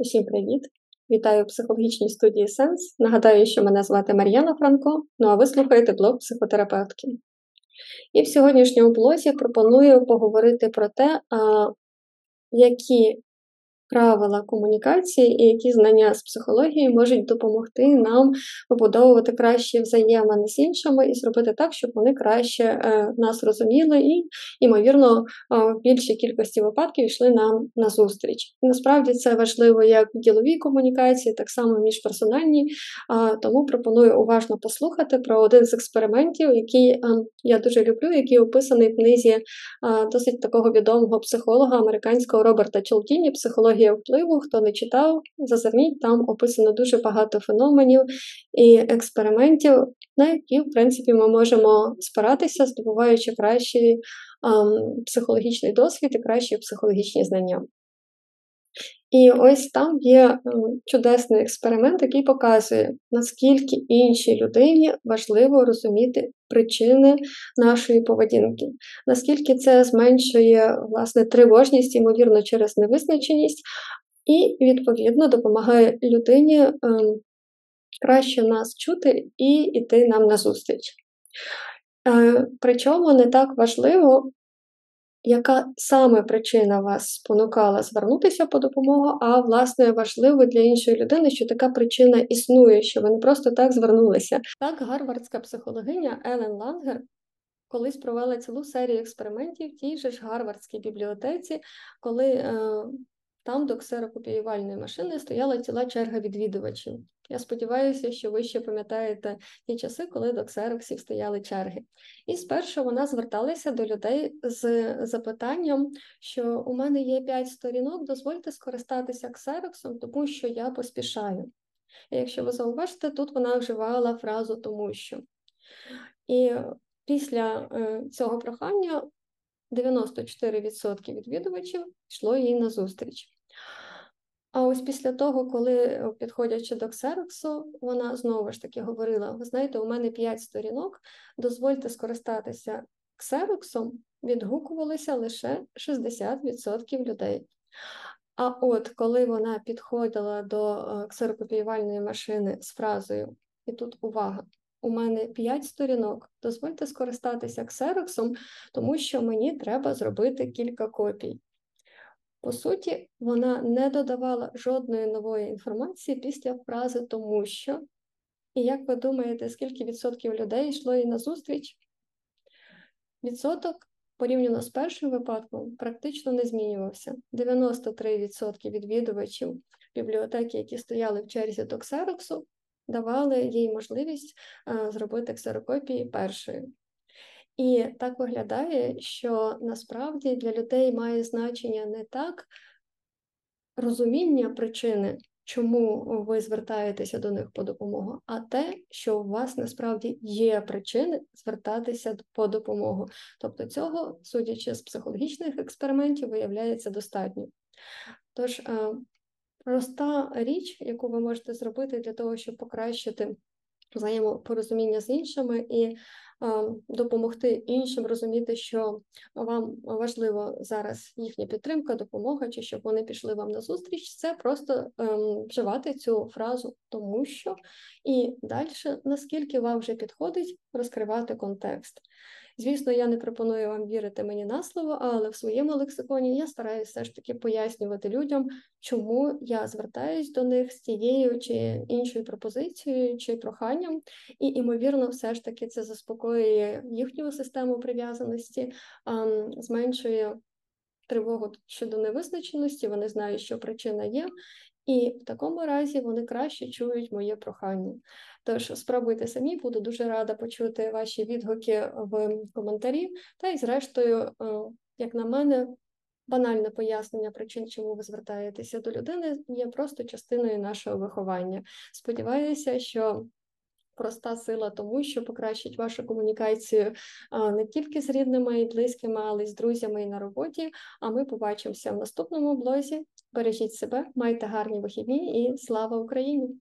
Усім привіт! Вітаю в психологічній студії Сенс. Нагадаю, що мене звати Мар'яна Франко, ну а ви слухаєте блог психотерапевтки. І в сьогоднішньому блозі пропоную поговорити про те, які правила комунікації і які знання з психології можуть допомогти нам побудовувати кращі взаємини з іншими і зробити так, щоб вони краще е, нас розуміли і, ймовірно, е, в більшій кількості випадків йшли нам на зустріч. насправді це важливо як в діловій комунікації, так само міжперсональній. Тому пропоную уважно послухати про один з експериментів, який е, я дуже люблю, який описаний в книзі досить такого відомого психолога американського Роберта Чолтіні «Психологія Психологія впливу, хто не читав, зазирніть, там описано дуже багато феноменів і експериментів, на які, в принципі, ми можемо спиратися, здобуваючи кращий ем, психологічний досвід і кращі психологічні знання. І ось там є чудесний експеримент, який показує, наскільки іншій людині важливо розуміти причини нашої поведінки, наскільки це зменшує власне тривожність, ймовірно, через невизначеність, і, відповідно, допомагає людині ем, краще нас чути і йти нам на зустріч. Е, причому не так важливо, яка саме причина вас спонукала звернутися по допомогу, а власне важливо для іншої людини, що така причина існує, що ви не просто так звернулися. Так, гарвардська психологиня Елен Лангер колись провела цілу серію експериментів в тій же ж гарвардській бібліотеці, коли е, там до ксерокопіювальної машини стояла ціла черга відвідувачів. Я сподіваюся, що ви ще пам'ятаєте ті часи, коли до ксероксів стояли черги. І спершу вона зверталася до людей з запитанням, що у мене є 5 сторінок, дозвольте скористатися ксероксом, тому що я поспішаю. І якщо ви зауважите, тут вона вживала фразу тому що. І після е, цього прохання 94% відвідувачів йшло їй на зустріч. А ось після того, коли е, підходячи до ксероксу, вона знову ж таки говорила: ви знаєте, у мене 5 сторінок, дозвольте скористатися ксероксом, відгукувалися лише 60% людей. А от коли вона підходила до е, ксерокопіювальної машини з фразою, і тут увага, у мене 5 сторінок, дозвольте скористатися ксероксом, тому що мені треба зробити кілька копій. По суті, вона не додавала жодної нової інформації після фрази тому що. І як ви думаєте, скільки відсотків людей йшло їй на зустріч? Відсоток порівняно з першим випадком практично не змінювався. 93% відвідувачів бібліотеки, які стояли в черзі до ксероксу, давали їй можливість зробити ксерокопії першої. І так виглядає, що насправді для людей має значення не так розуміння причини, чому ви звертаєтеся до них по допомогу, а те, що у вас насправді є причини звертатися по допомогу. Тобто цього, судячи з психологічних експериментів, виявляється достатньо. Тож, е, проста річ, яку ви можете зробити для того, щоб покращити взаємопорозуміння з іншими і допомогти іншим розуміти, що вам важливо зараз їхня підтримка, допомога, чи щоб вони пішли вам на зустріч, це просто ем, вживати цю фразу тому що і далі, наскільки вам вже підходить, розкривати контекст. Звісно, я не пропоную вам вірити мені на слово, але в своєму лексиконі я стараюся все ж таки пояснювати людям, чому я звертаюсь до них з тією чи іншою пропозицією чи проханням, і, ймовірно, все ж таки це заспокоює їхню систему прив'язаності, зменшує тривогу щодо невизначеності, вони знають, що причина є, і в такому разі вони краще чують моє прохання. Тож спробуйте самі, буду дуже рада почути ваші відгуки в коментарі. Та й, зрештою, е, як на мене, банальне пояснення причин, чому ви звертаєтеся до людини, є просто частиною нашого виховання. Сподіваюся, що. Проста сила тому, що покращить вашу комунікацію не тільки з рідними і близькими, але й з друзями і на роботі. А ми побачимося в наступному блозі. Бережіть себе, майте гарні вихідні і слава Україні!